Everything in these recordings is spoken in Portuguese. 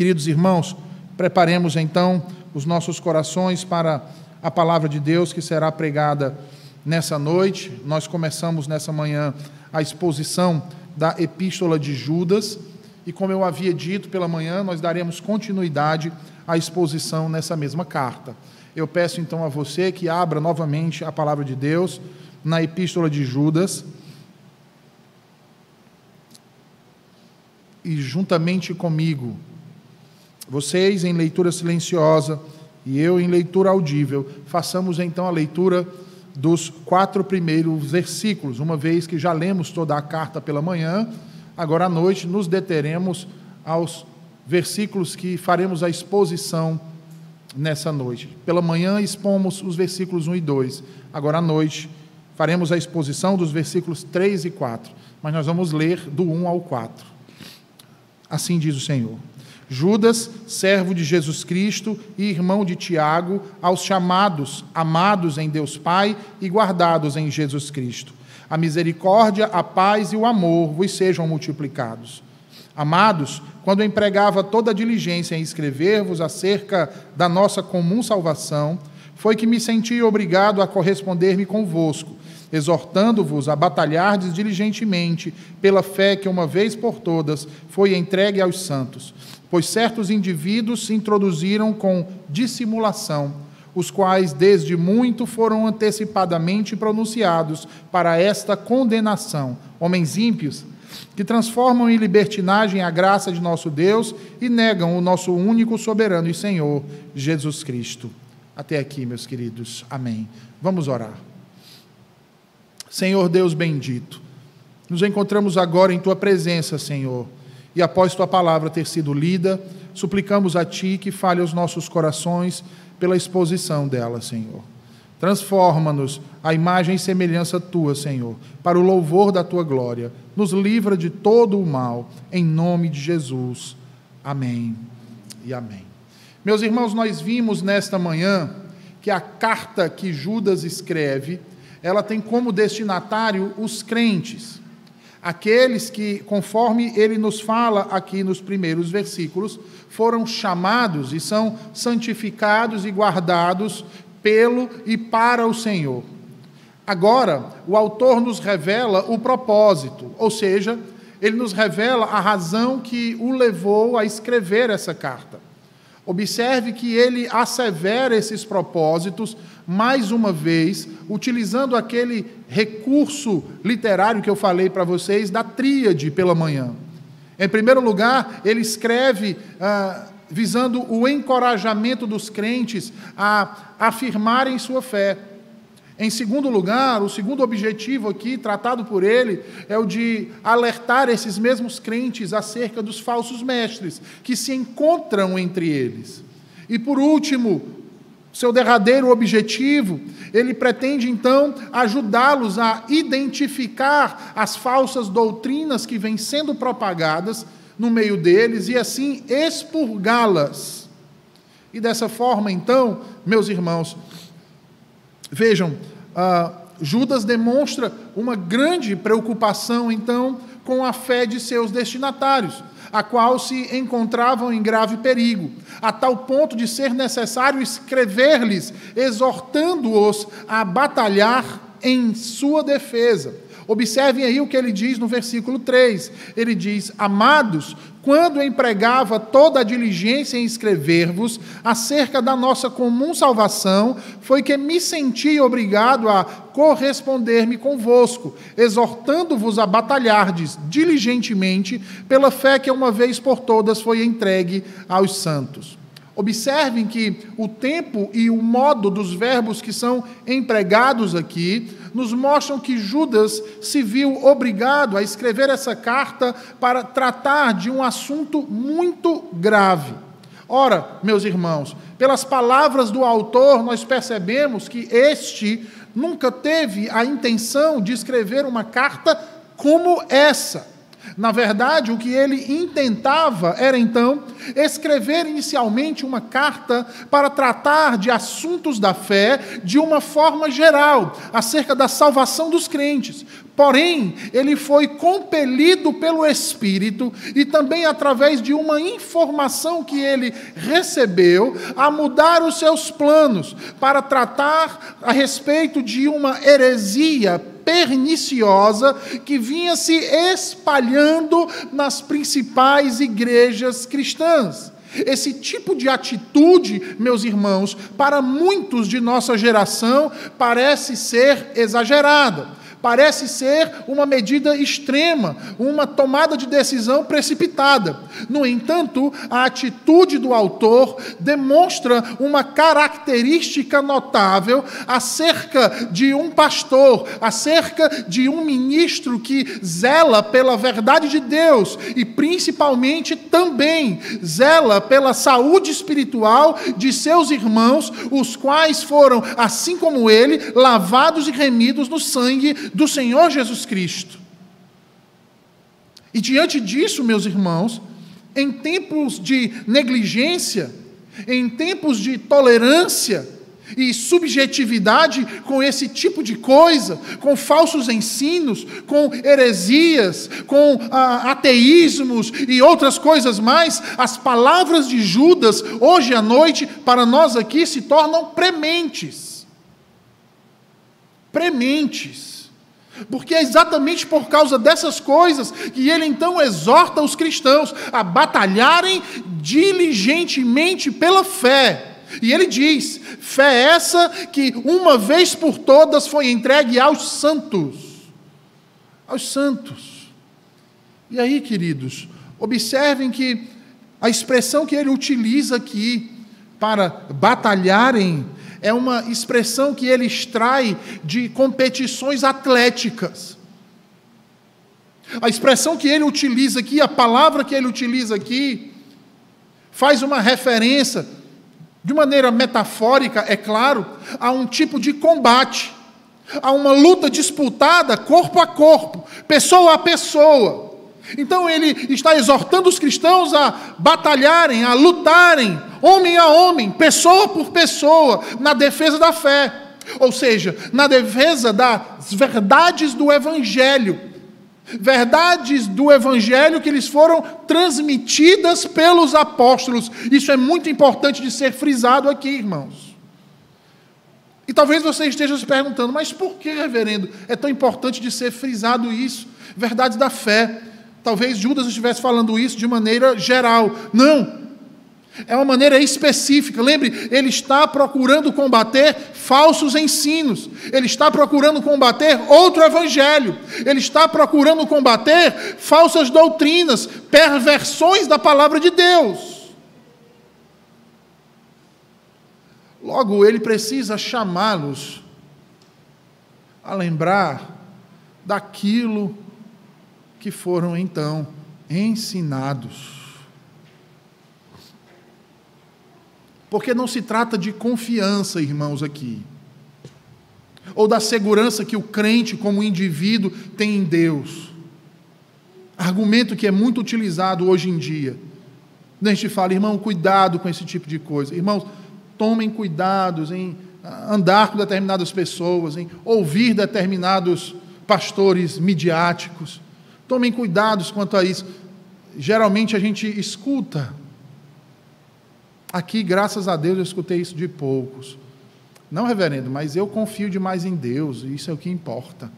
Queridos irmãos, preparemos então os nossos corações para a palavra de Deus que será pregada nessa noite. Nós começamos nessa manhã a exposição da Epístola de Judas, e como eu havia dito pela manhã, nós daremos continuidade à exposição nessa mesma carta. Eu peço então a você que abra novamente a palavra de Deus na Epístola de Judas. E juntamente comigo, vocês em leitura silenciosa e eu em leitura audível, façamos então a leitura dos quatro primeiros versículos, uma vez que já lemos toda a carta pela manhã, agora à noite nos deteremos aos versículos que faremos a exposição nessa noite. Pela manhã expomos os versículos 1 e 2, agora à noite faremos a exposição dos versículos 3 e 4, mas nós vamos ler do 1 ao 4. Assim diz o Senhor. Judas, servo de Jesus Cristo e irmão de Tiago, aos chamados, amados em Deus Pai e guardados em Jesus Cristo. A misericórdia, a paz e o amor vos sejam multiplicados. Amados, quando empregava toda a diligência em escrever-vos acerca da nossa comum salvação, foi que me senti obrigado a corresponder-me convosco, exortando-vos a batalhardes diligentemente pela fé que uma vez por todas foi entregue aos santos pois certos indivíduos se introduziram com dissimulação, os quais desde muito foram antecipadamente pronunciados para esta condenação, homens ímpios, que transformam em libertinagem a graça de nosso Deus e negam o nosso único soberano e Senhor, Jesus Cristo. Até aqui, meus queridos. Amém. Vamos orar. Senhor Deus bendito, nos encontramos agora em tua presença, Senhor e após tua palavra ter sido lida, suplicamos a ti que fale aos nossos corações pela exposição dela, Senhor. Transforma-nos à imagem e semelhança tua, Senhor, para o louvor da tua glória. Nos livra de todo o mal, em nome de Jesus. Amém e amém. Meus irmãos, nós vimos nesta manhã que a carta que Judas escreve, ela tem como destinatário os crentes aqueles que, conforme ele nos fala aqui nos primeiros versículos, foram chamados e são santificados e guardados pelo e para o Senhor. Agora, o autor nos revela o propósito, ou seja, ele nos revela a razão que o levou a escrever essa carta. Observe que ele assevera esses propósitos mais uma vez, utilizando aquele recurso literário que eu falei para vocês, da tríade pela manhã. Em primeiro lugar, ele escreve ah, visando o encorajamento dos crentes a afirmarem sua fé. Em segundo lugar, o segundo objetivo aqui, tratado por ele, é o de alertar esses mesmos crentes acerca dos falsos mestres que se encontram entre eles. E por último, seu derradeiro objetivo, ele pretende então ajudá-los a identificar as falsas doutrinas que vêm sendo propagadas no meio deles e assim expurgá-las. E dessa forma, então, meus irmãos, vejam, uh, Judas demonstra uma grande preocupação, então, com a fé de seus destinatários a qual se encontravam em grave perigo, a tal ponto de ser necessário escrever-lhes, exortando-os a batalhar em sua defesa. Observem aí o que ele diz no versículo 3. Ele diz: Amados, quando empregava toda a diligência em escrever-vos acerca da nossa comum salvação, foi que me senti obrigado a corresponder-me convosco, exortando-vos a batalhardes diligentemente pela fé que uma vez por todas foi entregue aos santos. Observem que o tempo e o modo dos verbos que são empregados aqui nos mostram que Judas se viu obrigado a escrever essa carta para tratar de um assunto muito grave. Ora, meus irmãos, pelas palavras do autor, nós percebemos que este nunca teve a intenção de escrever uma carta como essa. Na verdade, o que ele intentava era então escrever inicialmente uma carta para tratar de assuntos da fé de uma forma geral, acerca da salvação dos crentes. Porém, ele foi compelido pelo Espírito e também através de uma informação que ele recebeu a mudar os seus planos para tratar a respeito de uma heresia perniciosa que vinha se espalhando nas principais igrejas cristãs. Esse tipo de atitude, meus irmãos, para muitos de nossa geração, parece ser exagerada. Parece ser uma medida extrema, uma tomada de decisão precipitada. No entanto, a atitude do autor demonstra uma característica notável acerca de um pastor, acerca de um ministro que zela pela verdade de Deus e principalmente também zela pela saúde espiritual de seus irmãos, os quais foram, assim como ele, lavados e remidos no sangue do Senhor Jesus Cristo. E diante disso, meus irmãos, em tempos de negligência, em tempos de tolerância e subjetividade com esse tipo de coisa, com falsos ensinos, com heresias, com ah, ateísmos e outras coisas mais, as palavras de Judas, hoje à noite, para nós aqui, se tornam prementes. Prementes. Porque é exatamente por causa dessas coisas que ele então exorta os cristãos a batalharem diligentemente pela fé. E ele diz: fé essa que uma vez por todas foi entregue aos santos. Aos santos. E aí, queridos, observem que a expressão que ele utiliza aqui para batalharem é uma expressão que ele extrai de competições atléticas. A expressão que ele utiliza aqui, a palavra que ele utiliza aqui, faz uma referência, de maneira metafórica, é claro, a um tipo de combate, a uma luta disputada corpo a corpo, pessoa a pessoa. Então ele está exortando os cristãos a batalharem, a lutarem, homem a homem, pessoa por pessoa, na defesa da fé. Ou seja, na defesa das verdades do Evangelho. Verdades do Evangelho que lhes foram transmitidas pelos apóstolos. Isso é muito importante de ser frisado aqui, irmãos. E talvez você esteja se perguntando, mas por que, reverendo, é tão importante de ser frisado isso? Verdades da fé. Talvez Judas estivesse falando isso de maneira geral. Não. É uma maneira específica. Lembre, ele está procurando combater falsos ensinos. Ele está procurando combater outro evangelho. Ele está procurando combater falsas doutrinas, perversões da palavra de Deus. Logo, ele precisa chamá-los a lembrar daquilo que foram então ensinados. Porque não se trata de confiança, irmãos, aqui, ou da segurança que o crente, como indivíduo, tem em Deus. Argumento que é muito utilizado hoje em dia. A gente fala, irmão, cuidado com esse tipo de coisa. Irmãos, tomem cuidados em andar com determinadas pessoas, em ouvir determinados pastores midiáticos. Tomem cuidados quanto a isso. Geralmente a gente escuta. Aqui, graças a Deus, eu escutei isso de poucos. Não, reverendo, mas eu confio demais em Deus, e isso é o que importa.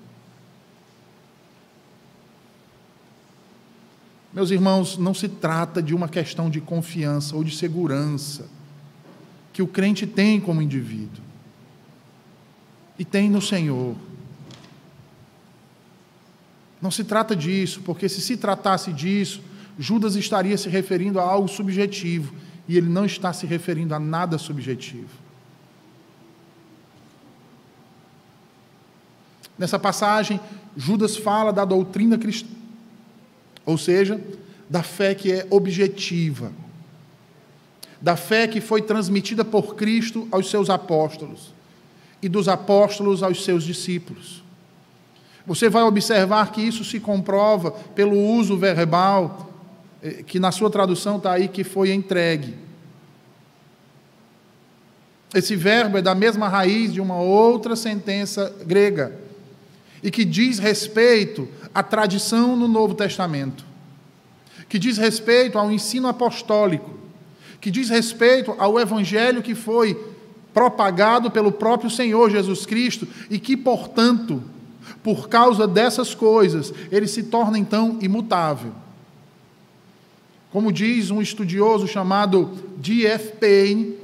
Meus irmãos, não se trata de uma questão de confiança ou de segurança que o crente tem como indivíduo e tem no Senhor. Não se trata disso, porque se se tratasse disso, Judas estaria se referindo a algo subjetivo, e ele não está se referindo a nada subjetivo. Nessa passagem, Judas fala da doutrina cristã, ou seja, da fé que é objetiva, da fé que foi transmitida por Cristo aos seus apóstolos e dos apóstolos aos seus discípulos Você vai observar que isso se comprova pelo uso verbal, eh, que na sua tradução está aí que foi entregue. Esse verbo é da mesma raiz de uma outra sentença grega e que diz respeito à tradição no Novo Testamento, que diz respeito ao ensino apostólico, que diz respeito ao evangelho que foi propagado pelo próprio Senhor Jesus Cristo e que, portanto, por causa dessas coisas, ele se torna então imutável. Como diz um estudioso chamado D.F. Payne,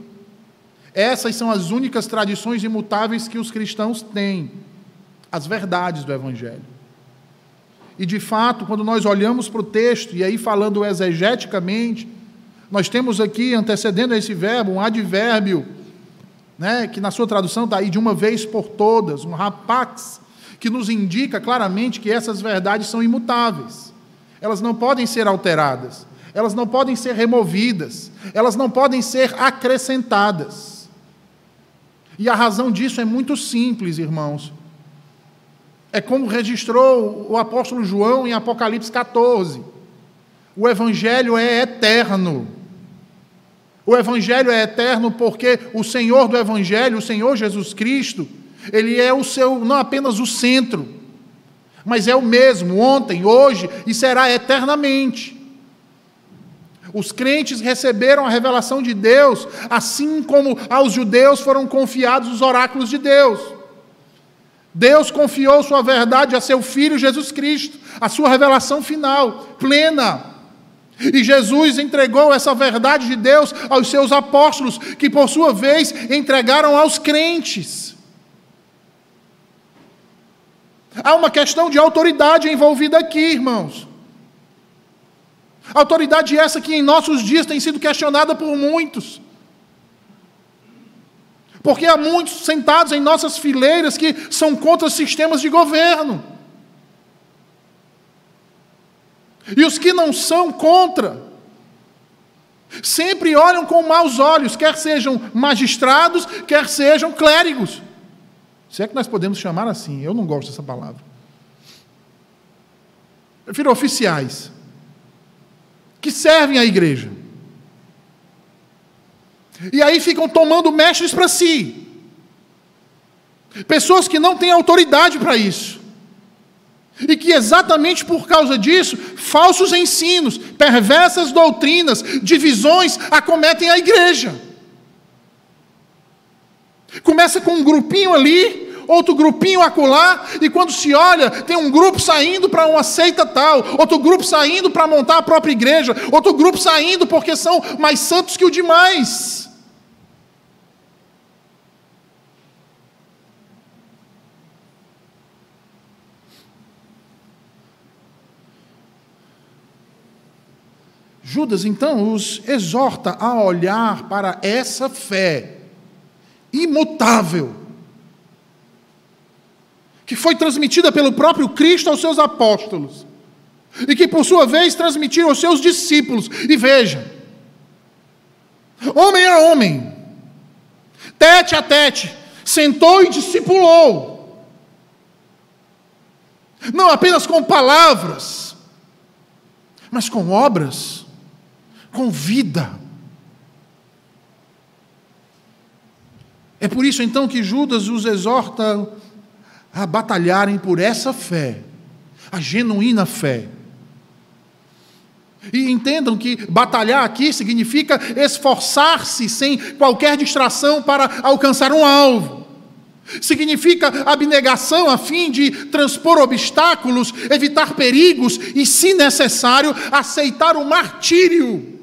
essas são as únicas tradições imutáveis que os cristãos têm, as verdades do Evangelho. E de fato, quando nós olhamos para o texto, e aí falando exegeticamente, nós temos aqui, antecedendo esse verbo, um advérbio, né, que na sua tradução está aí de uma vez por todas, um rapax, que nos indica claramente que essas verdades são imutáveis. Elas não podem ser alteradas, elas não podem ser removidas, elas não podem ser acrescentadas. E a razão disso é muito simples, irmãos. É como registrou o apóstolo João em Apocalipse 14. O Evangelho é eterno. O Evangelho é eterno porque o Senhor do Evangelho, o Senhor Jesus Cristo, ele é o seu, não apenas o centro, mas é o mesmo ontem, hoje e será eternamente. Os crentes receberam a revelação de Deus, assim como aos judeus foram confiados os oráculos de Deus. Deus confiou sua verdade a seu filho Jesus Cristo, a sua revelação final, plena. E Jesus entregou essa verdade de Deus aos seus apóstolos, que por sua vez entregaram aos crentes. Há uma questão de autoridade envolvida aqui, irmãos. Autoridade essa que em nossos dias tem sido questionada por muitos. Porque há muitos sentados em nossas fileiras que são contra sistemas de governo. E os que não são contra, sempre olham com maus olhos, quer sejam magistrados, quer sejam clérigos. Se é que nós podemos chamar assim, eu não gosto dessa palavra. Prefiro oficiais que servem à igreja. E aí ficam tomando mestres para si. Pessoas que não têm autoridade para isso. E que exatamente por causa disso, falsos ensinos, perversas doutrinas, divisões acometem a igreja. Começa com um grupinho ali, outro grupinho acolá, e quando se olha, tem um grupo saindo para uma seita tal, outro grupo saindo para montar a própria igreja, outro grupo saindo porque são mais santos que o demais. Judas então os exorta a olhar para essa fé imutável que foi transmitida pelo próprio Cristo aos seus apóstolos, e que por sua vez transmitiram aos seus discípulos. E veja, homem a homem, tete a tete, sentou e discipulou, não apenas com palavras, mas com obras, com vida. É por isso então que Judas os exorta a batalharem por essa fé, a genuína fé. E entendam que batalhar aqui significa esforçar-se sem qualquer distração para alcançar um alvo. Significa abnegação a fim de transpor obstáculos, evitar perigos e, se necessário, aceitar o martírio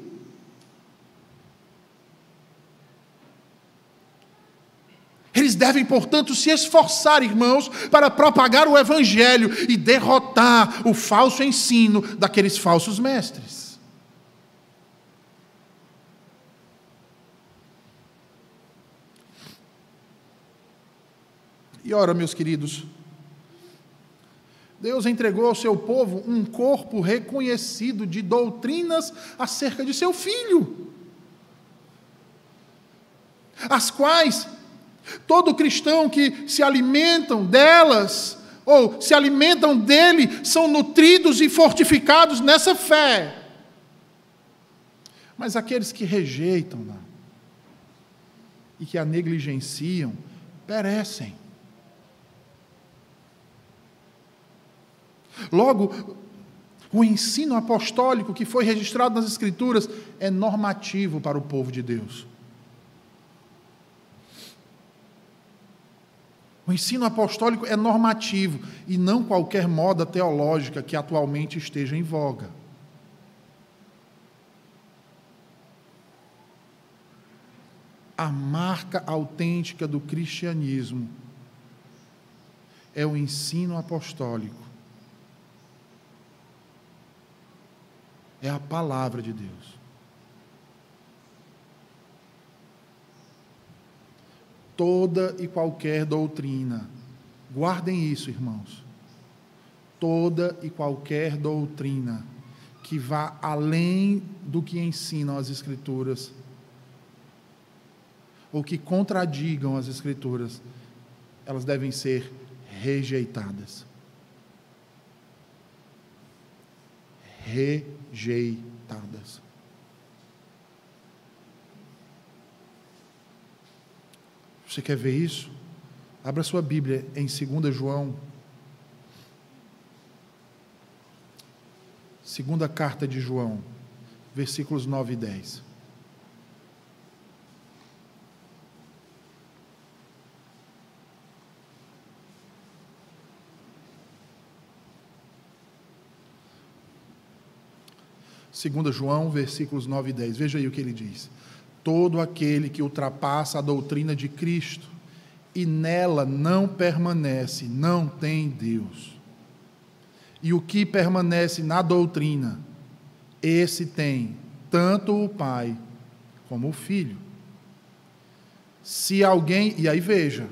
Eles devem, portanto, se esforçar, irmãos, para propagar o Evangelho e derrotar o falso ensino daqueles falsos mestres. E ora, meus queridos, Deus entregou ao seu povo um corpo reconhecido de doutrinas acerca de seu filho, as quais Todo cristão que se alimentam delas ou se alimentam dele, são nutridos e fortificados nessa fé. Mas aqueles que rejeitam-na e que a negligenciam, perecem. Logo, o ensino apostólico que foi registrado nas Escrituras é normativo para o povo de Deus. O ensino apostólico é normativo e não qualquer moda teológica que atualmente esteja em voga. A marca autêntica do cristianismo é o ensino apostólico. É a palavra de Deus. Toda e qualquer doutrina. Guardem isso, irmãos. Toda e qualquer doutrina que vá além do que ensinam as Escrituras, ou que contradigam as Escrituras, elas devem ser rejeitadas. Rejeitadas. Você quer ver isso? Abra sua Bíblia em 2 João. Segunda carta de João, versículos 9 e 10. Segunda João, versículos 9 e 10. Veja aí o que ele diz todo aquele que ultrapassa a doutrina de Cristo e nela não permanece, não tem Deus. E o que permanece na doutrina, esse tem tanto o Pai como o Filho. Se alguém, e aí veja,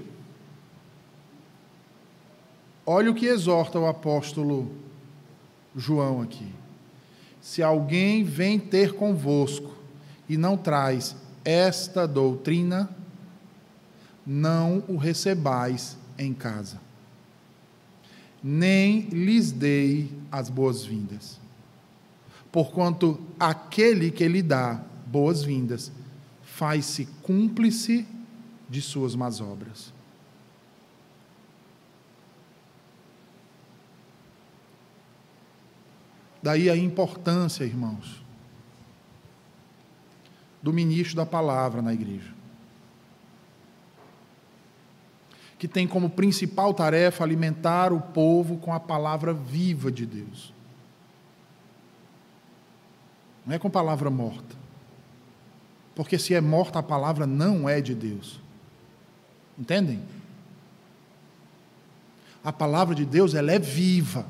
olha o que exorta o apóstolo João aqui. Se alguém vem ter convosco e não traz esta doutrina, não o recebais em casa, nem lhes dei as boas-vindas. Porquanto aquele que lhe dá boas-vindas faz-se cúmplice de suas más obras. Daí a importância, irmãos, do ministro da palavra na igreja. Que tem como principal tarefa alimentar o povo com a palavra viva de Deus. Não é com palavra morta. Porque se é morta a palavra não é de Deus. Entendem? A palavra de Deus ela é viva.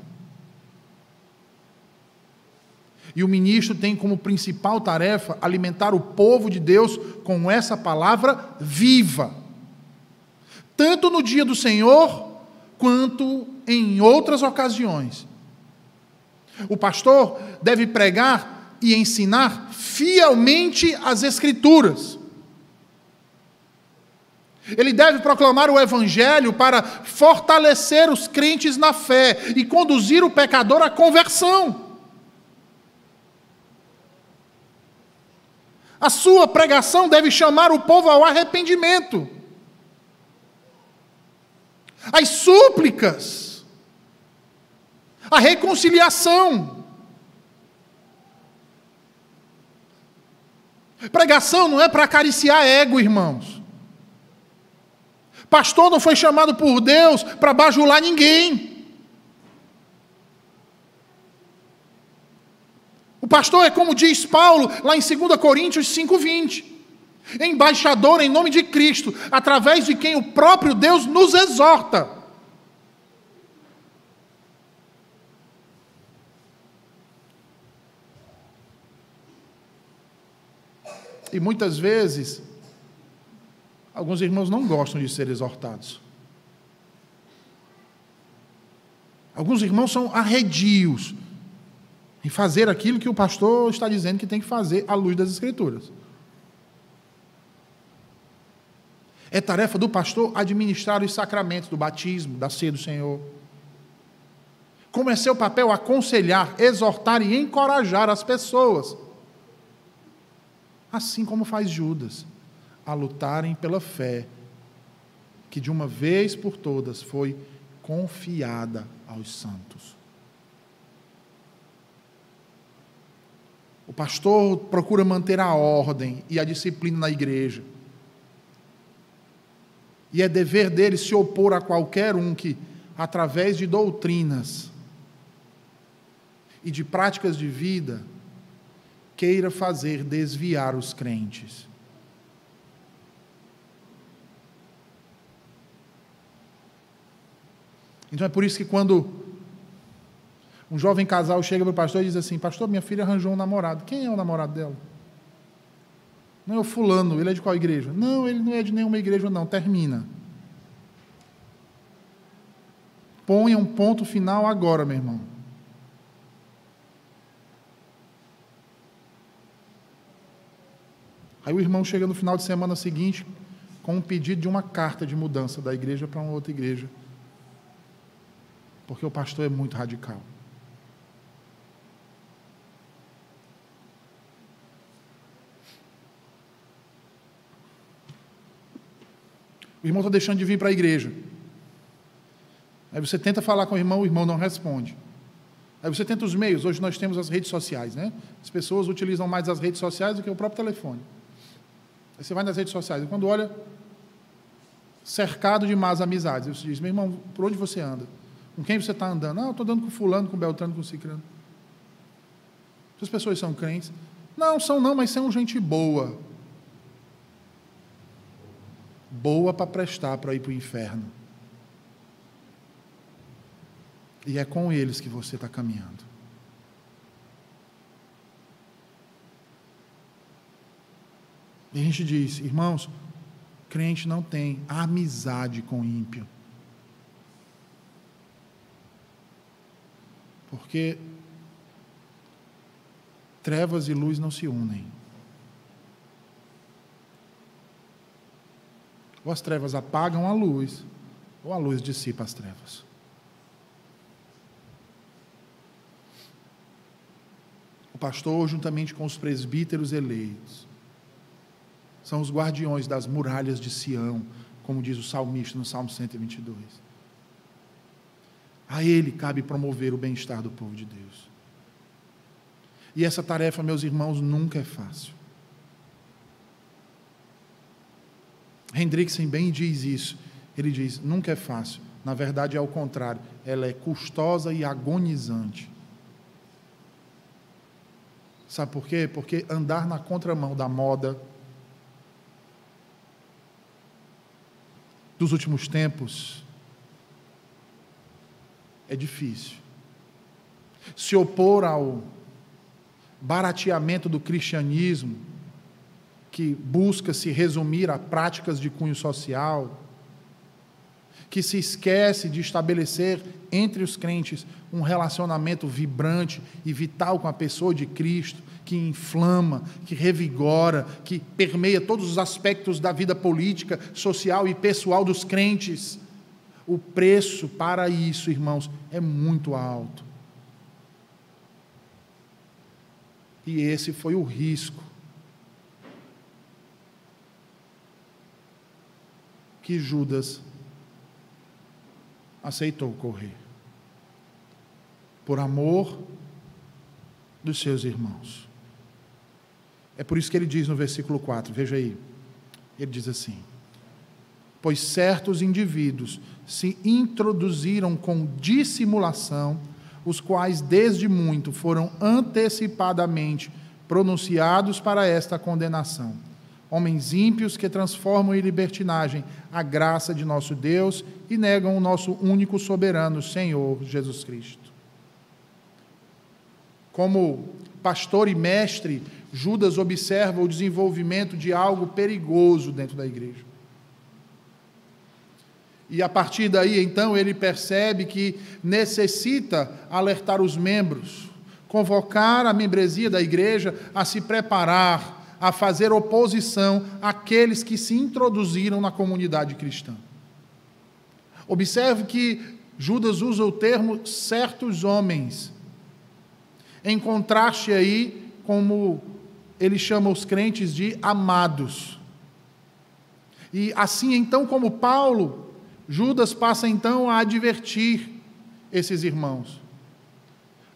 E o ministro tem como principal tarefa alimentar o povo de Deus com essa palavra viva. Tanto no dia do Senhor, quanto em outras ocasiões. O pastor deve pregar e ensinar fielmente as Escrituras. Ele deve proclamar o Evangelho para fortalecer os crentes na fé e conduzir o pecador à conversão. A sua pregação deve chamar o povo ao arrependimento. As súplicas, a reconciliação. Pregação não é para acariciar ego, irmãos. Pastor não foi chamado por Deus para bajular ninguém. O pastor é como diz Paulo lá em 2 Coríntios 5:20. Embaixador em nome de Cristo, através de quem o próprio Deus nos exorta. E muitas vezes, alguns irmãos não gostam de ser exortados. Alguns irmãos são arredios, em fazer aquilo que o pastor está dizendo que tem que fazer à luz das Escrituras. É tarefa do pastor administrar os sacramentos do batismo, da ceia do Senhor, como é seu papel aconselhar, exortar e encorajar as pessoas. Assim como faz Judas, a lutarem pela fé, que de uma vez por todas foi confiada aos santos. O pastor procura manter a ordem e a disciplina na igreja. E é dever dele se opor a qualquer um que, através de doutrinas e de práticas de vida, queira fazer desviar os crentes. Então é por isso que quando um jovem casal chega para o pastor e diz assim: Pastor, minha filha arranjou um namorado. Quem é o namorado dela? Não é o fulano, ele é de qual igreja? Não, ele não é de nenhuma igreja, não. Termina. Ponha um ponto final agora, meu irmão. Aí o irmão chega no final de semana seguinte com um pedido de uma carta de mudança da igreja para uma outra igreja porque o pastor é muito radical. O irmão está deixando de vir para a igreja. Aí você tenta falar com o irmão, o irmão não responde. Aí você tenta os meios. Hoje nós temos as redes sociais, né? As pessoas utilizam mais as redes sociais do que o próprio telefone. Aí você vai nas redes sociais e quando olha, cercado de más amizades, você diz: meu irmão, por onde você anda? Com quem você está andando? Ah, eu estou andando com fulano, com beltrano, com ciclano. Essas pessoas são crentes? Não, são não, mas são gente boa. Boa para prestar para ir para o inferno. E é com eles que você está caminhando. E a gente diz, irmãos, crente não tem amizade com ímpio. Porque trevas e luz não se unem. Ou as trevas apagam a luz, ou a luz dissipa as trevas. O pastor, juntamente com os presbíteros eleitos, são os guardiões das muralhas de Sião, como diz o salmista no Salmo 122. A ele cabe promover o bem-estar do povo de Deus. E essa tarefa, meus irmãos, nunca é fácil. Hendrickson bem diz isso. Ele diz: nunca é fácil. Na verdade, é o contrário. Ela é custosa e agonizante. Sabe por quê? Porque andar na contramão da moda dos últimos tempos é difícil. Se opor ao barateamento do cristianismo, que busca se resumir a práticas de cunho social, que se esquece de estabelecer entre os crentes um relacionamento vibrante e vital com a pessoa de Cristo, que inflama, que revigora, que permeia todos os aspectos da vida política, social e pessoal dos crentes. O preço para isso, irmãos, é muito alto. E esse foi o risco que Judas aceitou correr. Por amor dos seus irmãos. É por isso que ele diz no versículo 4, veja aí. Ele diz assim: Pois certos indivíduos se introduziram com dissimulação, os quais desde muito foram antecipadamente pronunciados para esta condenação. Homens ímpios que transformam em libertinagem a graça de nosso Deus e negam o nosso único soberano, Senhor Jesus Cristo. Como pastor e mestre, Judas observa o desenvolvimento de algo perigoso dentro da igreja. E a partir daí, então, ele percebe que necessita alertar os membros, convocar a membresia da igreja a se preparar, a fazer oposição àqueles que se introduziram na comunidade cristã. Observe que Judas usa o termo certos homens, em contraste aí como ele chama os crentes de amados. E assim, então, como Paulo, Judas passa então a advertir esses irmãos.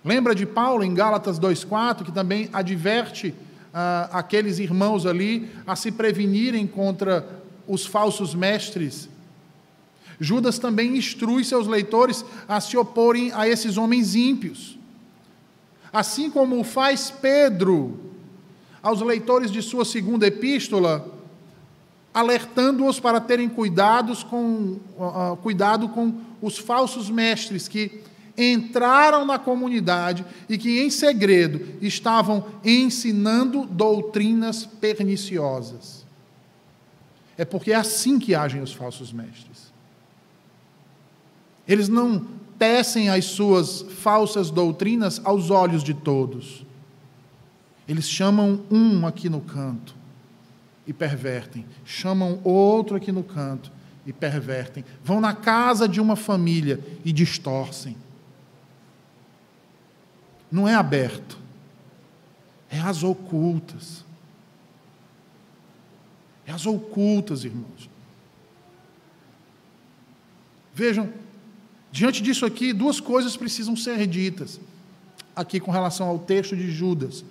Lembra de Paulo em Gálatas 2,4, que também adverte ah, aqueles irmãos ali a se prevenirem contra os falsos mestres. Judas também instrui seus leitores a se oporem a esses homens ímpios. Assim como faz Pedro aos leitores de sua segunda epístola, alertando-os para terem cuidados com, uh, cuidado com os falsos mestres que entraram na comunidade e que, em segredo, estavam ensinando doutrinas perniciosas. É porque é assim que agem os falsos mestres. Eles não tecem as suas falsas doutrinas aos olhos de todos. Eles chamam um aqui no canto e pervertem, chamam outro aqui no canto e pervertem, vão na casa de uma família e distorcem. Não é aberto, é as ocultas. É as ocultas, irmãos. Vejam, diante disso aqui, duas coisas precisam ser ditas, aqui com relação ao texto de Judas,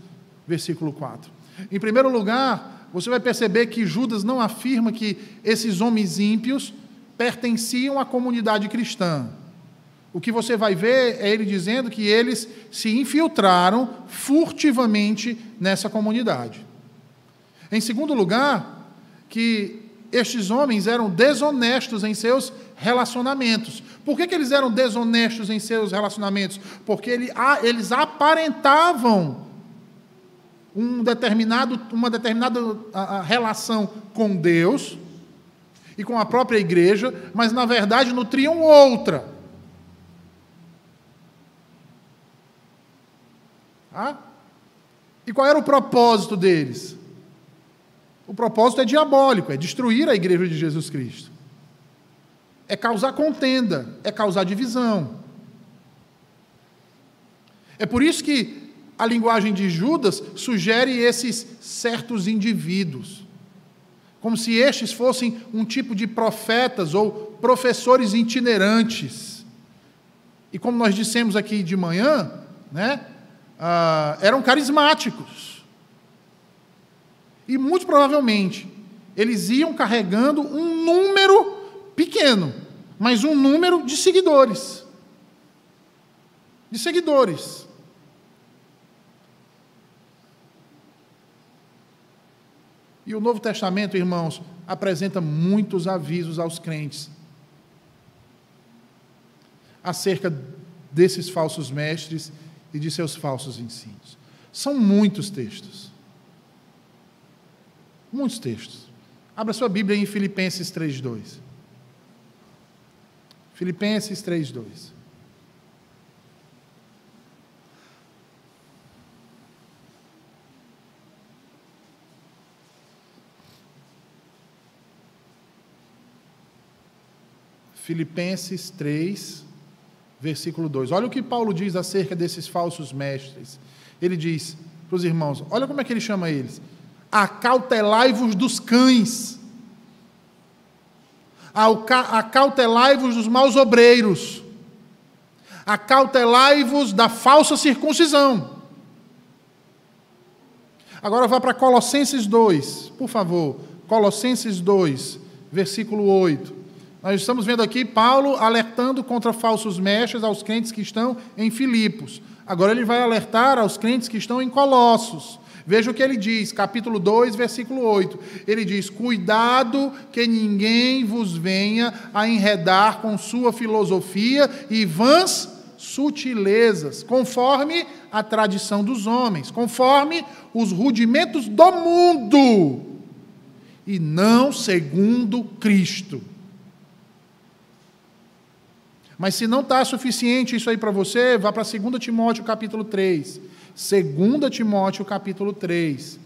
versículo 4. Em primeiro lugar, você vai perceber que Judas não afirma que esses homens ímpios pertenciam à comunidade cristã. O que você vai ver é ele dizendo que eles se infiltraram furtivamente nessa comunidade. Em segundo lugar, que estes homens eram desonestos em seus relacionamentos. Por que, que eles eram desonestos em seus relacionamentos? Porque ele, eles aparentavam um determinado, uma determinada relação com Deus e com a própria igreja, mas na verdade nutriam outra. Ah? E qual era o propósito deles? O propósito é diabólico, é destruir a igreja de Jesus Cristo. É causar contenda, é causar divisão. É por isso que a linguagem de Judas sugere esses certos indivíduos, como se estes fossem um tipo de profetas ou professores itinerantes. E como nós dissemos aqui de manhã, né, ah, eram carismáticos. E muito provavelmente eles iam carregando um número pequeno, mas um número de seguidores. De seguidores. E o Novo Testamento, irmãos, apresenta muitos avisos aos crentes acerca desses falsos mestres e de seus falsos ensinos. São muitos textos. Muitos textos. Abra sua Bíblia em Filipenses 3:2. Filipenses 3:2. Filipenses 3, versículo 2. Olha o que Paulo diz acerca desses falsos mestres. Ele diz para os irmãos: olha como é que ele chama eles. Acautelai-vos dos cães, acautelai-vos dos maus obreiros, acautelai-vos da falsa circuncisão. Agora vá para Colossenses 2, por favor. Colossenses 2, versículo 8. Nós estamos vendo aqui Paulo alertando contra falsos mestres aos crentes que estão em Filipos. Agora ele vai alertar aos crentes que estão em Colossos. Veja o que ele diz, capítulo 2, versículo 8. Ele diz: Cuidado que ninguém vos venha a enredar com sua filosofia e vãs sutilezas, conforme a tradição dos homens, conforme os rudimentos do mundo, e não segundo Cristo. Mas se não está suficiente isso aí para você, vá para 2 Timóteo capítulo 3. 2 Timóteo capítulo 3.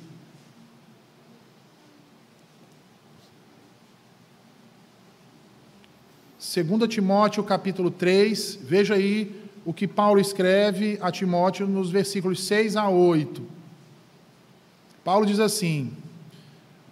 2 Timóteo capítulo 3, veja aí o que Paulo escreve a Timóteo nos versículos 6 a 8. Paulo diz assim: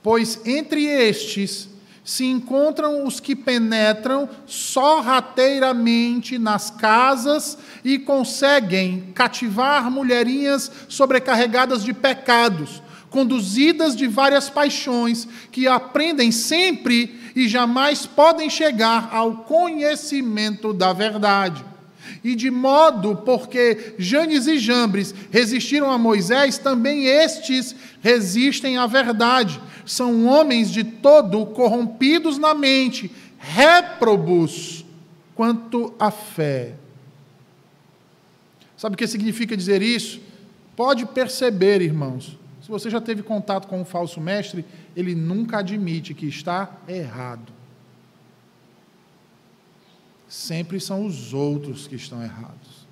Pois entre estes se encontram os que penetram sorrateiramente nas casas e conseguem cativar mulherinhas sobrecarregadas de pecados, conduzidas de várias paixões, que aprendem sempre e jamais podem chegar ao conhecimento da verdade. E de modo porque Janes e Jambres resistiram a Moisés, também estes resistem à verdade. São homens de todo corrompidos na mente, réprobos quanto à fé. Sabe o que significa dizer isso? Pode perceber, irmãos. Se você já teve contato com um falso mestre, ele nunca admite que está errado sempre são os outros que estão errados.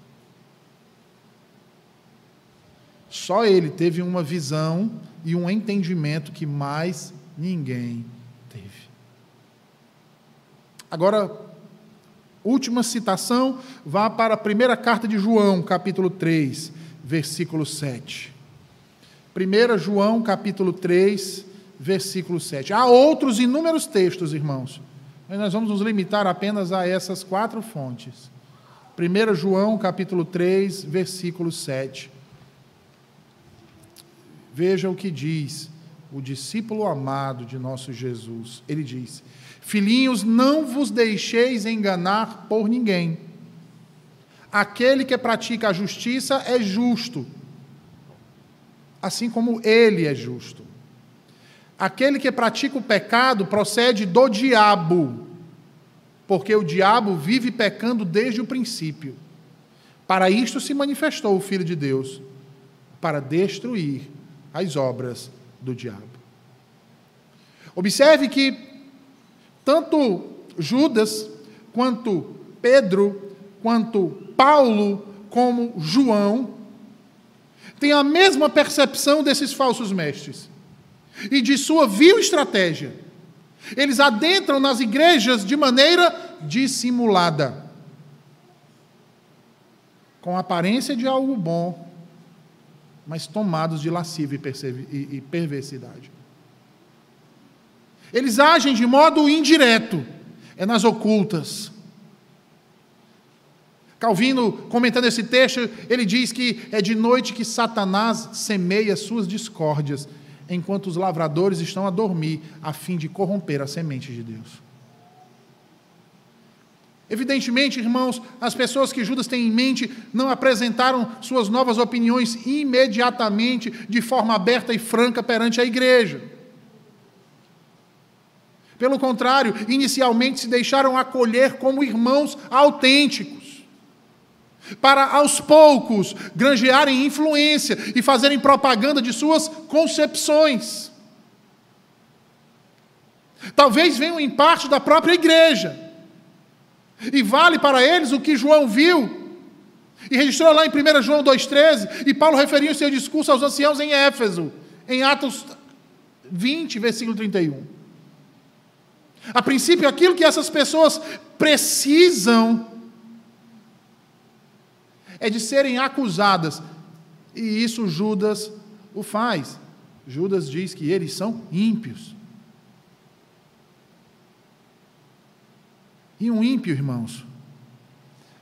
Só ele teve uma visão e um entendimento que mais ninguém teve. Agora, última citação, vá para a primeira carta de João, capítulo 3, versículo 7. 1 João, capítulo 3, versículo 7. Há outros inúmeros textos, irmãos, nós vamos nos limitar apenas a essas quatro fontes. 1 João, capítulo 3, versículo 7. Veja o que diz o discípulo amado de nosso Jesus. Ele diz: Filhinhos, não vos deixeis enganar por ninguém. Aquele que pratica a justiça é justo, assim como ele é justo. Aquele que pratica o pecado procede do diabo, porque o diabo vive pecando desde o princípio. Para isto se manifestou o Filho de Deus, para destruir as obras do diabo. Observe que tanto Judas, quanto Pedro, quanto Paulo, como João, têm a mesma percepção desses falsos mestres e de sua vil estratégia. Eles adentram nas igrejas de maneira dissimulada, com aparência de algo bom, mas tomados de lascívia e perversidade. Eles agem de modo indireto, é nas ocultas. Calvino, comentando esse texto, ele diz que é de noite que Satanás semeia suas discórdias enquanto os lavradores estão a dormir, a fim de corromper a semente de Deus. Evidentemente, irmãos, as pessoas que Judas tem em mente não apresentaram suas novas opiniões imediatamente, de forma aberta e franca perante a igreja. Pelo contrário, inicialmente se deixaram acolher como irmãos autênticos para aos poucos granjearem influência e fazerem propaganda de suas concepções. Talvez venham em parte da própria igreja. E vale para eles o que João viu. E registrou lá em 1 João 2,13, e Paulo referiu o seu discurso aos anciãos em Éfeso, em Atos 20, versículo 31. A princípio, aquilo que essas pessoas precisam é de serem acusadas. E isso Judas o faz. Judas diz que eles são ímpios. E um ímpio, irmãos,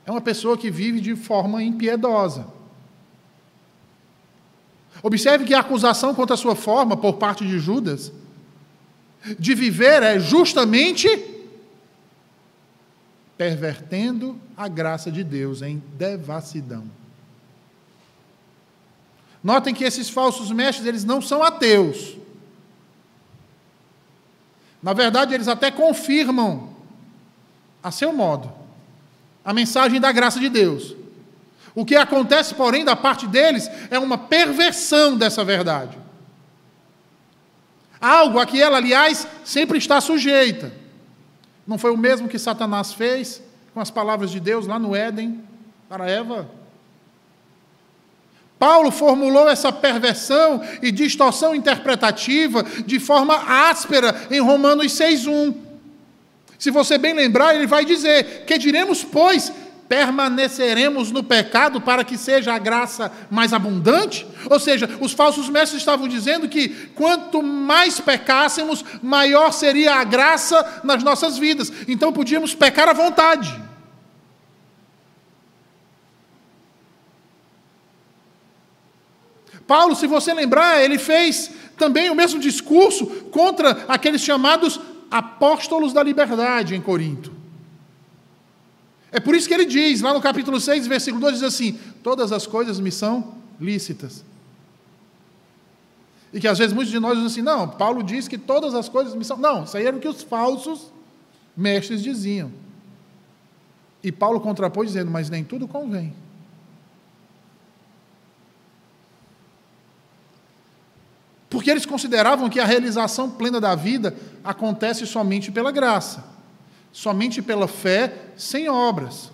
é uma pessoa que vive de forma impiedosa. Observe que a acusação contra a sua forma, por parte de Judas, de viver é justamente pervertendo a graça de Deus em devassidão. Notem que esses falsos mestres, eles não são ateus. Na verdade, eles até confirmam, a seu modo, a mensagem da graça de Deus. O que acontece, porém, da parte deles é uma perversão dessa verdade. Algo a que ela, aliás, sempre está sujeita. Não foi o mesmo que Satanás fez com as palavras de Deus lá no Éden para Eva? Paulo formulou essa perversão e distorção interpretativa de forma áspera em Romanos 6:1. Se você bem lembrar, ele vai dizer: Que diremos, pois? Permaneceremos no pecado para que seja a graça mais abundante? Ou seja, os falsos mestres estavam dizendo que quanto mais pecássemos, maior seria a graça nas nossas vidas. Então podíamos pecar à vontade. Paulo, se você lembrar, ele fez também o mesmo discurso contra aqueles chamados apóstolos da liberdade em Corinto. É por isso que ele diz, lá no capítulo 6, versículo 2, diz assim: Todas as coisas me são lícitas. E que às vezes muitos de nós dizem assim: Não, Paulo diz que todas as coisas me são. Não, isso aí era o que os falsos mestres diziam. E Paulo contrapôs dizendo: Mas nem tudo convém. Porque eles consideravam que a realização plena da vida acontece somente pela graça, somente pela fé, sem obras.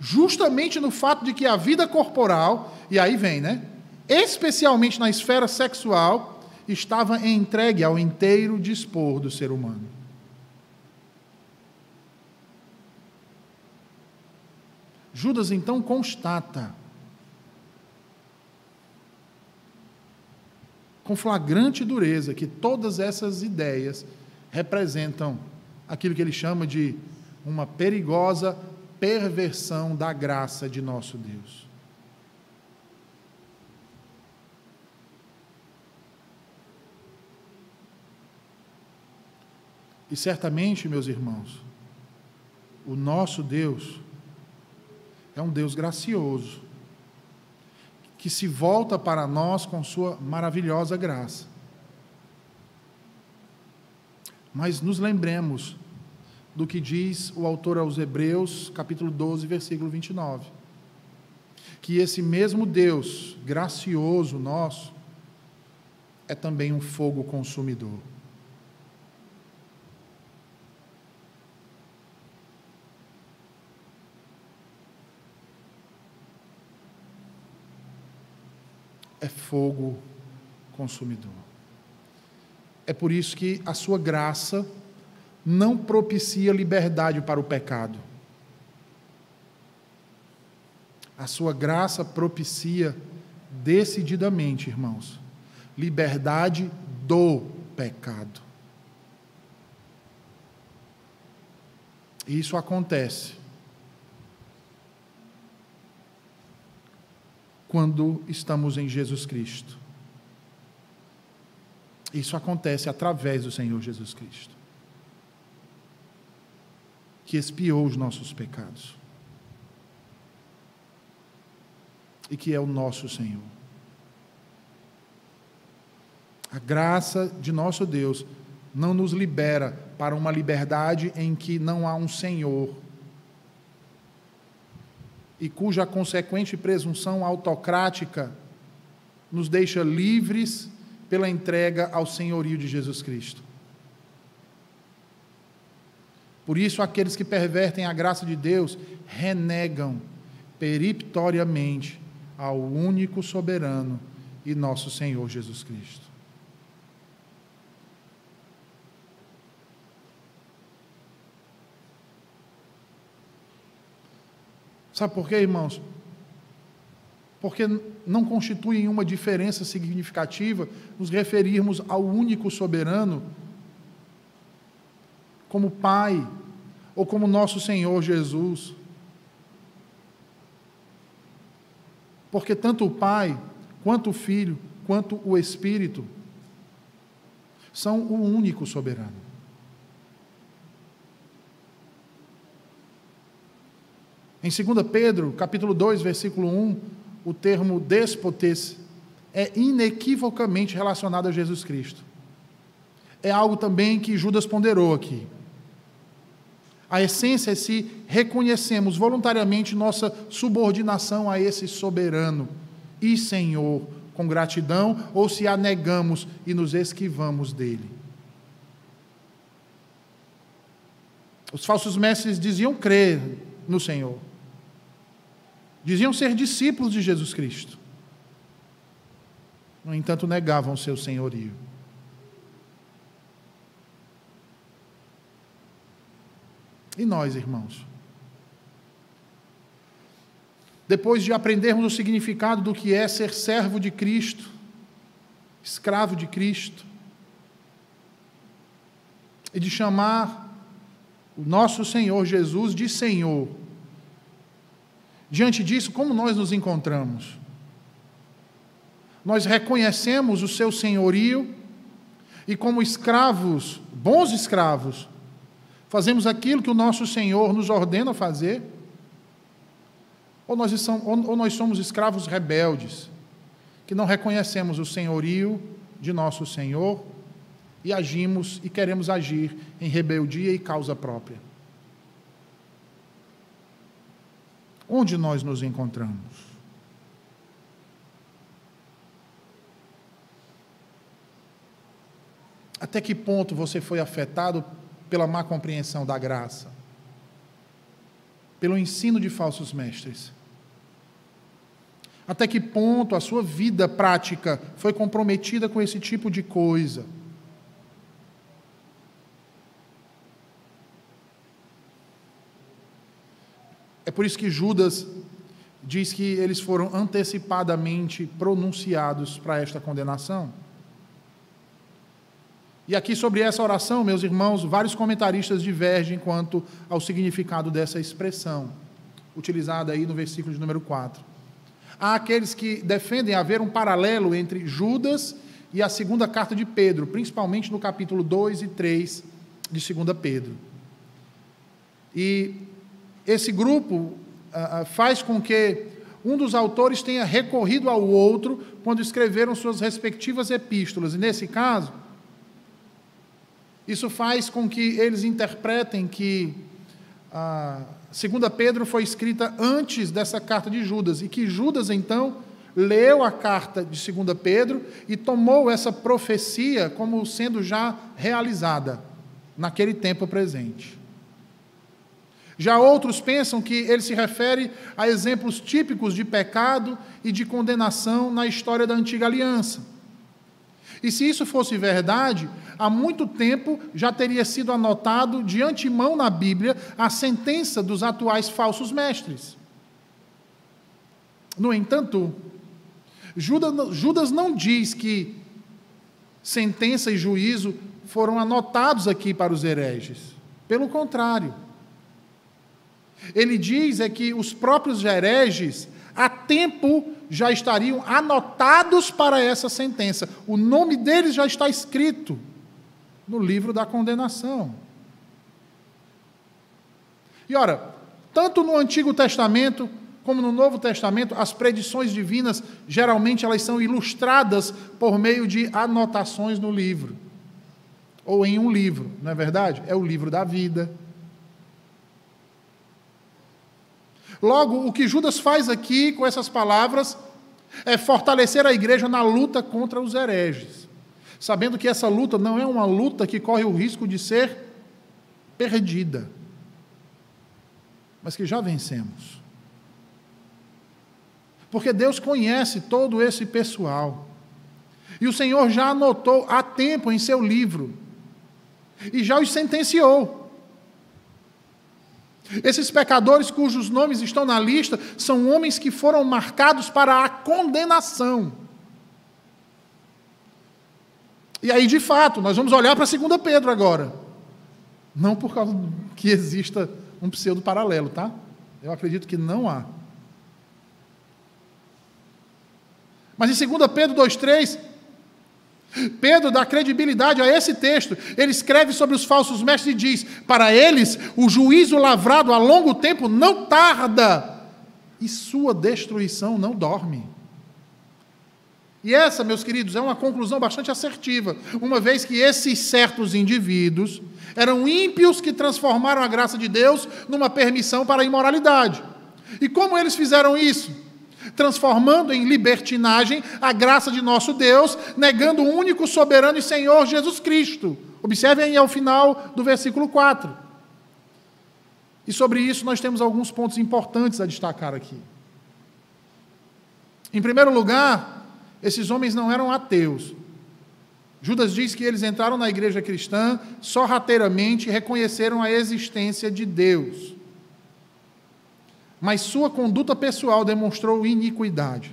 Justamente no fato de que a vida corporal, e aí vem, né? Especialmente na esfera sexual, estava entregue ao inteiro dispor do ser humano. Judas então constata com flagrante dureza que todas essas ideias representam aquilo que ele chama de uma perigosa perversão da graça de nosso Deus. E certamente, meus irmãos, o nosso Deus é um Deus gracioso que se volta para nós com sua maravilhosa graça. Mas nos lembremos do que diz o autor aos Hebreus, capítulo 12, versículo 29. Que esse mesmo Deus gracioso nosso é também um fogo consumidor. é fogo consumidor. É por isso que a sua graça não propicia liberdade para o pecado. A sua graça propicia decididamente, irmãos, liberdade do pecado. Isso acontece quando estamos em Jesus Cristo. Isso acontece através do Senhor Jesus Cristo, que expiou os nossos pecados e que é o nosso Senhor. A graça de nosso Deus não nos libera para uma liberdade em que não há um Senhor e cuja consequente presunção autocrática nos deixa livres pela entrega ao senhorio de Jesus Cristo. Por isso, aqueles que pervertem a graça de Deus renegam periptoriamente ao único soberano e nosso Senhor Jesus Cristo. Sabe por quê, irmãos? Porque não constitui uma diferença significativa nos referirmos ao único soberano como Pai ou como nosso Senhor Jesus. Porque tanto o Pai, quanto o Filho, quanto o Espírito são o único soberano. Em 2 Pedro, capítulo 2, versículo 1, o termo despotes é inequivocamente relacionado a Jesus Cristo. É algo também que Judas ponderou aqui. A essência é se reconhecemos voluntariamente nossa subordinação a esse soberano e Senhor com gratidão ou se a negamos e nos esquivamos dele. Os falsos mestres diziam crer no Senhor, Diziam ser discípulos de Jesus Cristo. No entanto, negavam seu senhorio. E nós, irmãos? Depois de aprendermos o significado do que é ser servo de Cristo, escravo de Cristo, e de chamar o nosso Senhor Jesus de Senhor, diante disso, como nós nos encontramos? Nós reconhecemos o seu senhorio e, como escravos, bons escravos, fazemos aquilo que o nosso Senhor nos ordena fazer? Ou nós, somos, ou nós somos escravos rebeldes, que não reconhecemos o senhorio de nosso Senhor e agimos e queremos agir em rebeldia e causa própria? Onde nós nos encontramos? Até que ponto você foi afetado pela má compreensão da graça? Pelo ensino de falsos mestres? Até que ponto a sua vida prática foi comprometida com esse tipo de coisa? É por isso que Judas diz que eles foram antecipadamente pronunciados para esta condenação. E aqui sobre essa oração, meus irmãos, vários comentaristas divergem quanto ao significado dessa expressão, utilizada aí no versículo de número 4. Há aqueles que defendem haver um paralelo entre Judas e a segunda carta de Pedro, principalmente no capítulo 2 e 3 de 2 Pedro. E esse grupo ah, ah, faz com que um dos autores tenha recorrido ao outro quando escreveram suas respectivas epístolas. E nesse caso, isso faz com que eles interpretem que a segunda Pedro foi escrita antes dessa carta de Judas e que Judas então leu a carta de segunda Pedro e tomou essa profecia como sendo já realizada naquele tempo presente. Já outros pensam que ele se refere a exemplos típicos de pecado e de condenação na história da antiga aliança. E se isso fosse verdade, há muito tempo já teria sido anotado de antemão na Bíblia a sentença dos atuais falsos mestres. No entanto, Judas não diz que sentença e juízo foram anotados aqui para os hereges. Pelo contrário. Ele diz é que os próprios hereges, há tempo, já estariam anotados para essa sentença. O nome deles já está escrito no livro da condenação. E ora, tanto no Antigo Testamento como no Novo Testamento, as predições divinas geralmente elas são ilustradas por meio de anotações no livro ou em um livro, não é verdade? É o livro da vida. Logo, o que Judas faz aqui com essas palavras é fortalecer a igreja na luta contra os hereges, sabendo que essa luta não é uma luta que corre o risco de ser perdida, mas que já vencemos. Porque Deus conhece todo esse pessoal. E o Senhor já anotou há tempo em seu livro. E já os sentenciou. Esses pecadores cujos nomes estão na lista são homens que foram marcados para a condenação. E aí, de fato, nós vamos olhar para 2 Pedro agora. Não por causa que exista um pseudo paralelo, tá? Eu acredito que não há. Mas em 2 Pedro 2,3, Pedro dá credibilidade a esse texto. Ele escreve sobre os falsos mestres e diz: Para eles, o juízo lavrado a longo tempo não tarda, e sua destruição não dorme. E essa, meus queridos, é uma conclusão bastante assertiva, uma vez que esses certos indivíduos eram ímpios que transformaram a graça de Deus numa permissão para a imoralidade. E como eles fizeram isso? Transformando em libertinagem a graça de nosso Deus, negando o único soberano e Senhor Jesus Cristo. Observem aí ao final do versículo 4. E sobre isso nós temos alguns pontos importantes a destacar aqui. Em primeiro lugar, esses homens não eram ateus. Judas diz que eles entraram na igreja cristã sorrateiramente reconheceram a existência de Deus. Mas sua conduta pessoal demonstrou iniquidade.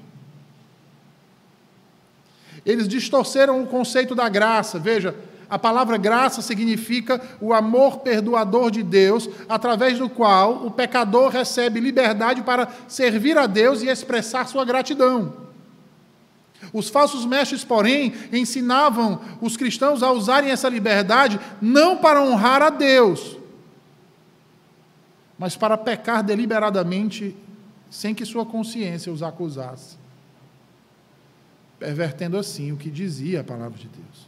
Eles distorceram o conceito da graça. Veja, a palavra graça significa o amor perdoador de Deus, através do qual o pecador recebe liberdade para servir a Deus e expressar sua gratidão. Os falsos mestres, porém, ensinavam os cristãos a usarem essa liberdade não para honrar a Deus, mas para pecar deliberadamente sem que sua consciência os acusasse, pervertendo assim o que dizia a palavra de Deus.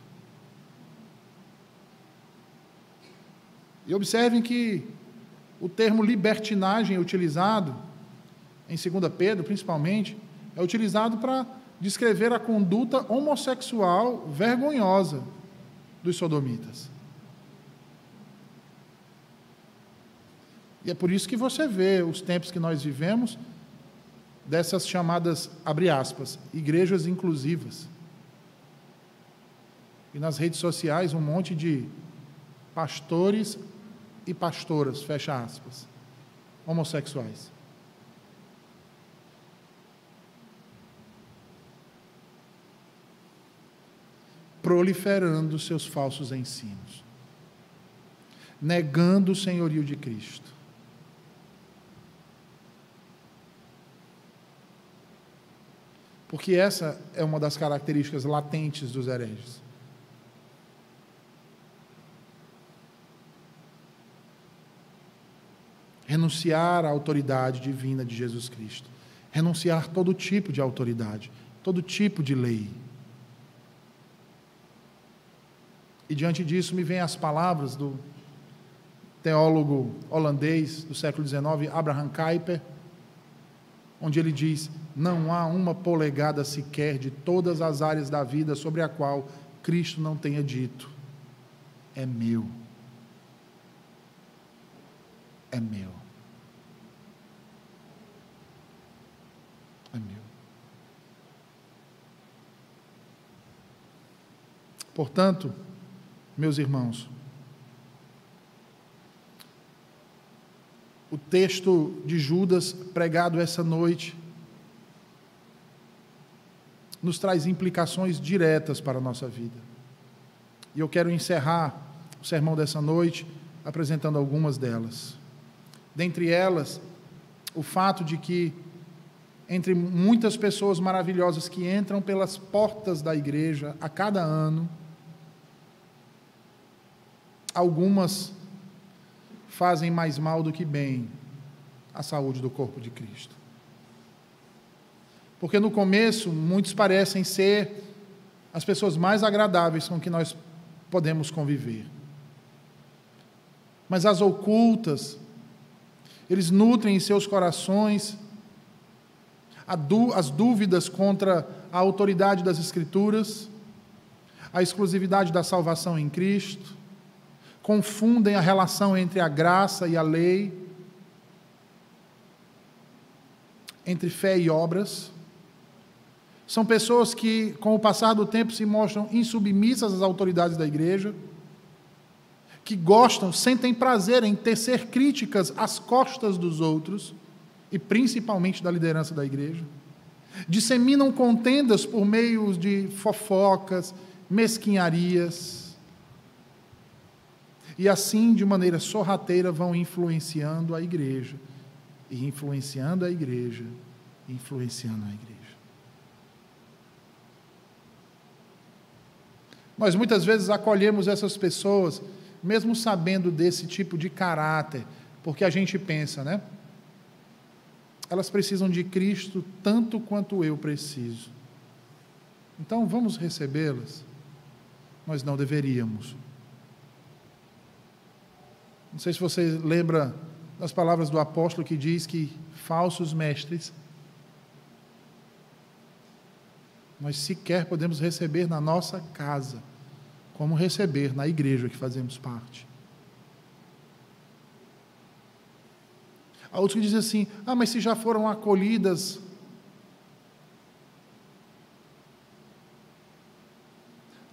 E observem que o termo libertinagem utilizado, em 2 Pedro principalmente, é utilizado para descrever a conduta homossexual vergonhosa dos sodomitas. E é por isso que você vê os tempos que nós vivemos dessas chamadas, abre aspas, igrejas inclusivas. E nas redes sociais um monte de pastores e pastoras, fecha aspas, homossexuais. proliferando seus falsos ensinos, negando o senhorio de Cristo. Porque essa é uma das características latentes dos hereges. Renunciar à autoridade divina de Jesus Cristo. Renunciar todo tipo de autoridade, todo tipo de lei. E diante disso me vêm as palavras do teólogo holandês do século XIX, Abraham Kuyper, onde ele diz: Não há uma polegada sequer de todas as áreas da vida sobre a qual Cristo não tenha dito: É meu. É meu. É meu. Portanto, meus irmãos. O texto de Judas pregado essa noite nos traz implicações diretas para a nossa vida. E eu quero encerrar o sermão dessa noite apresentando algumas delas. Dentre elas, o fato de que, entre muitas pessoas maravilhosas que entram pelas portas da igreja a cada ano, algumas fazem mais mal do que bem à saúde do corpo de Cristo. Porque no começo, muitos parecem ser as pessoas mais agradáveis com que nós podemos conviver. Mas as ocultas, eles nutrem em seus corações as dúvidas contra a autoridade das Escrituras, a exclusividade da salvação em Cristo, confundem a relação entre a graça e a lei, entre fé e obras. São pessoas que, com o passar do tempo, se mostram insubmissas às autoridades da igreja, que gostam, sentem prazer em tecer críticas às costas dos outros, e principalmente da liderança da igreja. Disseminam contendas por meio de fofocas, mesquinharias e assim, de maneira sorrateira, vão influenciando a igreja, e influenciando a igreja, influenciando a igreja. Nós muitas vezes acolhemos essas pessoas, mesmo sabendo desse tipo de caráter, porque a gente pensa, né? Elas precisam de Cristo tanto quanto eu preciso. Então vamos recebê-las? Nós não deveríamos. Não sei se você lembra das palavras do apóstolo que diz que falsos mestres nós sequer podemos receber na nossa casa, como receber na igreja que fazemos parte. Há outros que dizem assim: ah, mas se já foram acolhidas.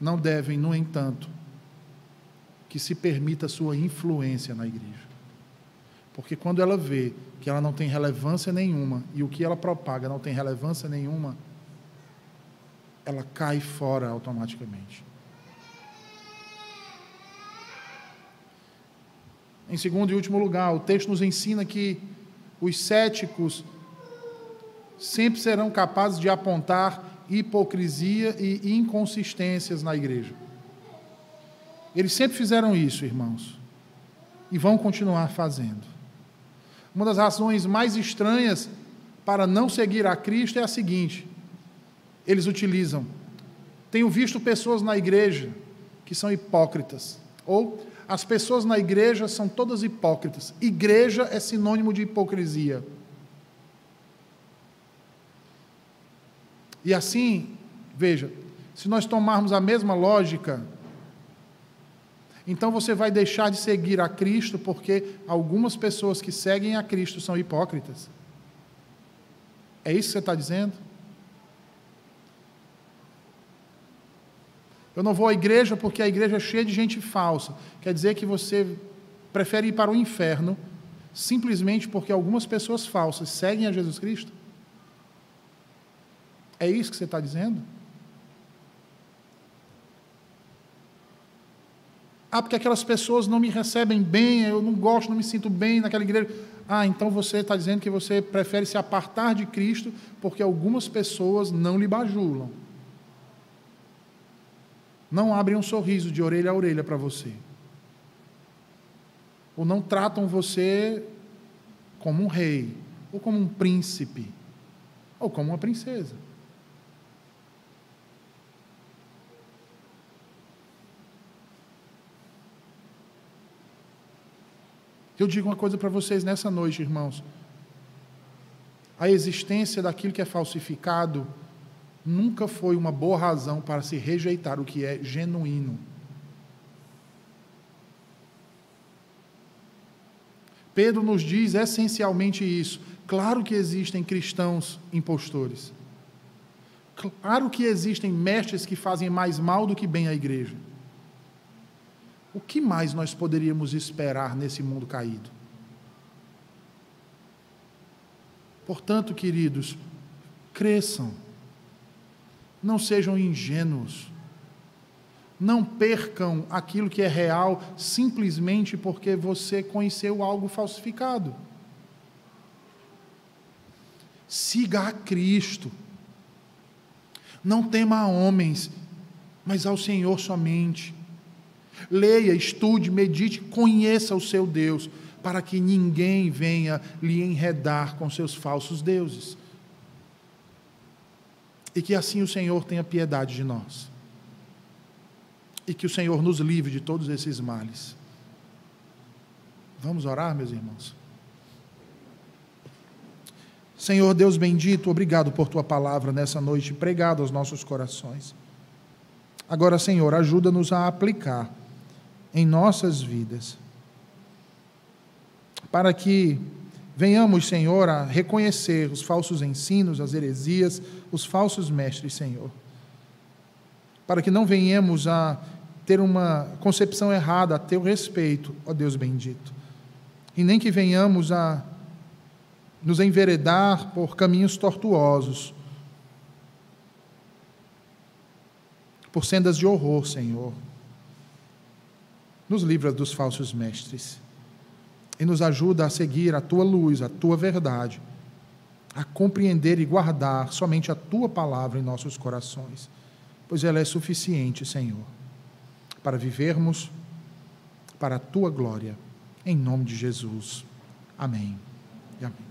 não devem, no entanto, que se permita sua influência na igreja. Porque quando ela vê que ela não tem relevância nenhuma e o que ela propaga não tem relevância nenhuma, ela cai fora automaticamente. Em segundo e último lugar, o texto nos ensina que os céticos sempre serão capazes de apontar hipocrisia e inconsistências na igreja. Eles sempre fizeram isso, irmãos, e vão continuar fazendo. Uma das razões mais estranhas para não seguir a Cristo é a seguinte: eles utilizam. Tenho visto pessoas na igreja que são hipócritas, ou as pessoas na igreja são todas hipócritas. Igreja é sinônimo de hipocrisia. E assim, veja, se nós tomarmos a mesma lógica, então você vai deixar de seguir a Cristo porque algumas pessoas que seguem a Cristo são hipócritas. É isso que você está dizendo? Eu não vou à igreja porque a igreja é cheia de gente falsa. Quer dizer que você prefere ir para o inferno simplesmente porque algumas pessoas falsas seguem a Jesus Cristo? É isso que você está dizendo? Ah, porque aquelas pessoas não me recebem bem, eu não gosto, não me sinto bem naquela igreja. Ah, então você está dizendo que você prefere se apartar de Cristo porque algumas pessoas não lhe bajulam. Não abrem um sorriso de orelha a orelha para você. Ou não tratam você como um rei, ou como um príncipe, ou como uma princesa. Eu digo uma coisa para vocês nessa noite, irmãos. A existência daquilo que é falsificado nunca foi uma boa razão para se rejeitar o que é genuíno. Pedro nos diz essencialmente isso. Claro que existem cristãos impostores. Claro que existem mestres que fazem mais mal do que bem à igreja. O que mais nós poderíamos esperar nesse mundo caído? Portanto, queridos, cresçam, não sejam ingênuos, não percam aquilo que é real simplesmente porque você conheceu algo falsificado. Siga a Cristo. Não tema a homens, mas ao Senhor somente. Leia, estude, medite, conheça o seu Deus, para que ninguém venha lhe enredar com seus falsos deuses. E que assim o Senhor tenha piedade de nós. E que o Senhor nos livre de todos esses males. Vamos orar, meus irmãos? Senhor Deus bendito, obrigado por tua palavra nessa noite pregada aos nossos corações. Agora, Senhor, ajuda-nos a aplicar em nossas vidas. Para que venhamos, Senhor, a reconhecer os falsos ensinos, as heresias, os falsos mestres, Senhor. Para que não venhamos a ter uma concepção errada a teu respeito, ó Deus bendito. E nem que venhamos a nos enveredar por caminhos tortuosos, por sendas de horror, Senhor nos livra dos falsos mestres e nos ajuda a seguir a tua luz, a tua verdade, a compreender e guardar somente a tua palavra em nossos corações, pois ela é suficiente, Senhor, para vivermos para a tua glória, em nome de Jesus. Amém e amém.